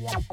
Yeah.